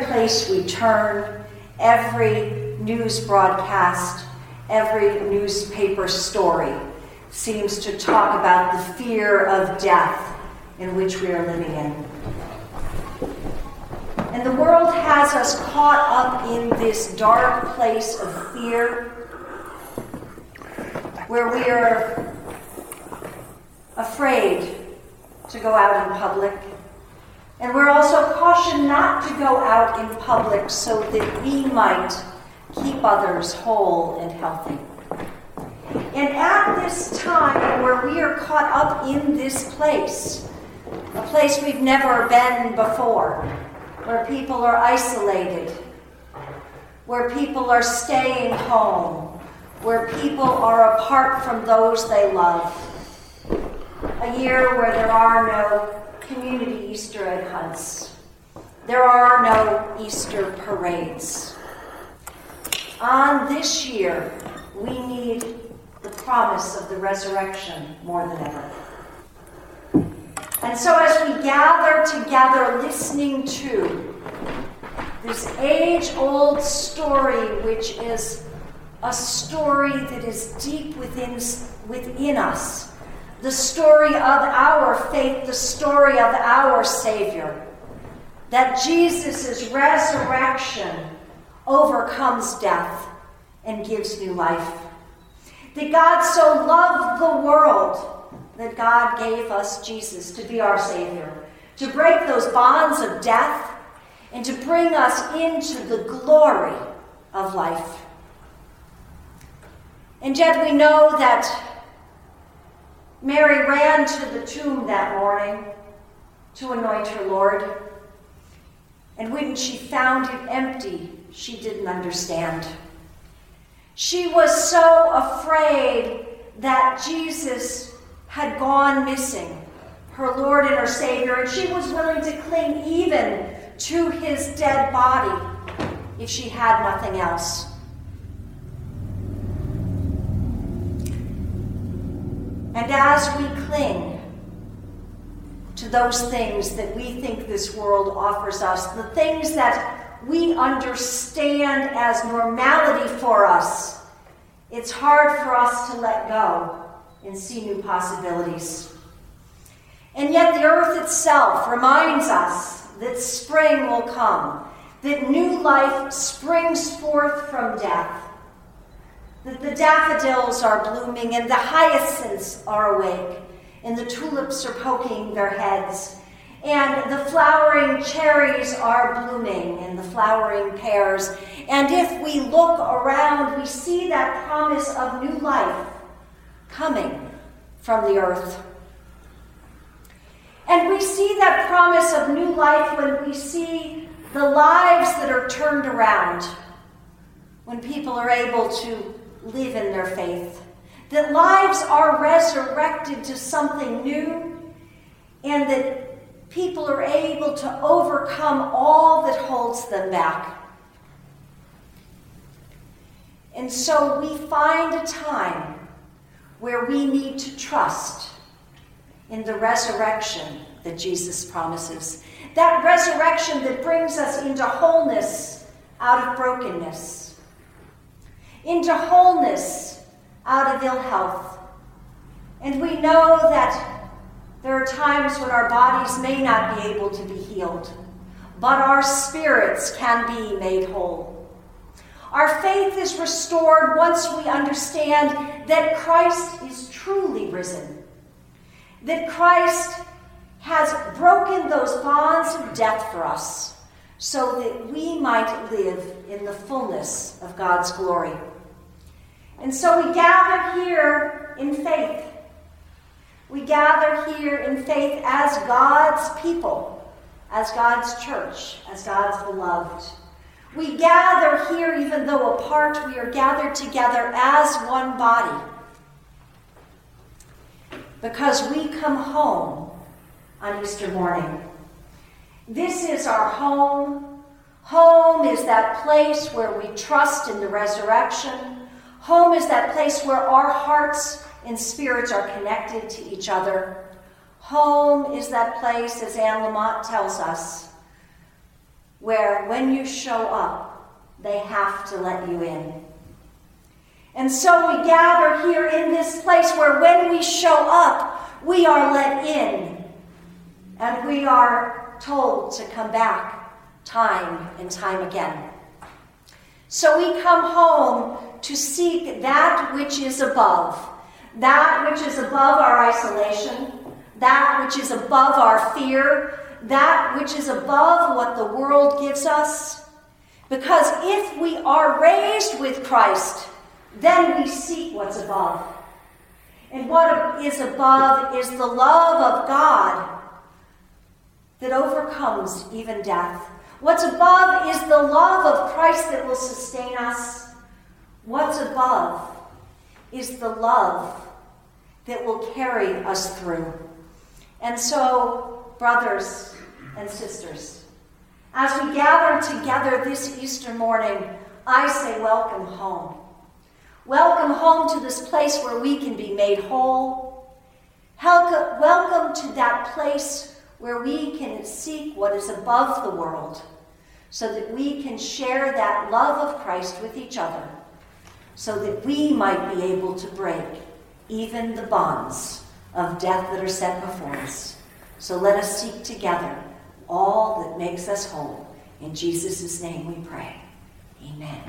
every place we turn, every news broadcast, every newspaper story seems to talk about the fear of death in which we are living in. And the world has us caught up in this dark place of fear where we are afraid to go out in public. And we're also cautioned not to go out in public so that we might keep others whole and healthy. And at this time where we are caught up in this place, a place we've never been before, where people are isolated, where people are staying home, where people are apart from those they love. A year where there are no community Easter egg hunts. There are no Easter parades. On this year, we need the promise of the resurrection more than ever. And so, as we gather together listening to this age old story, which is a story that is deep within, within us, the story of our faith, the story of our Savior, that Jesus' resurrection overcomes death and gives new life. That God so loved the world that God gave us Jesus to be our Savior, to break those bonds of death, and to bring us into the glory of life. And yet we know that Mary ran to the tomb that morning to anoint her Lord. And when she found it empty, she didn't understand. She was so afraid that Jesus had gone missing, her Lord and her Savior, and she was willing to cling even to his dead body if she had nothing else. And as we cling to those things that we think this world offers us, the things that we understand as normality for us, it's hard for us to let go and see new possibilities. And yet, the earth itself reminds us that spring will come, that new life springs forth from death, that the daffodils are blooming and the hyacinths are awake, and the tulips are poking their heads, and the flowering cherries are blooming, and the flowering pears. And if we look around, we see that promise of new life coming from the earth. And we see that promise of new life when we see the lives that are turned around, when people are able to live in their faith, that lives are resurrected to something new, and that people are able to overcome all that holds them back. And so we find a time where we need to trust in the resurrection that Jesus promises. That resurrection that brings us into wholeness out of brokenness, into wholeness out of ill health. And we know that there are times when our bodies may not be able to be healed, but our spirits can be made whole. Our faith is restored once we understand that Christ is truly risen, that Christ has broken those bonds of death for us so that we might live in the fullness of God's glory. And so we gather here in faith. We gather here in faith as God's people, as God's church, as God's beloved. We gather here, even though apart, we are gathered together as one body. Because we come home on Easter morning. This is our home. Home is that place where we trust in the resurrection. Home is that place where our hearts and spirits are connected to each other. Home is that place, as Anne Lamott tells us, where when you show up, they have to let you in. And so we gather here in this place where when we show up, we are let in. And we are told to come back time and time again. So we come home to seek that which is above, that which is above our isolation, that which is above our fear, that which is above what the world gives us. Because if we are raised with Christ, then we seek what's above. And what is above is the love of God that overcomes even death. What's above is the love of Christ that will sustain us. What's above is the love that will carry us through. And so, brothers and sisters, as we gather together this Easter morning, I say, Welcome home. Welcome home to this place where we can be made whole. Welcome to that place where we can seek what is above the world so that we can share that love of Christ with each other, so that we might be able to break even the bonds of death that are set before us. So let us seek together all that makes us whole. In Jesus' name we pray. Amen.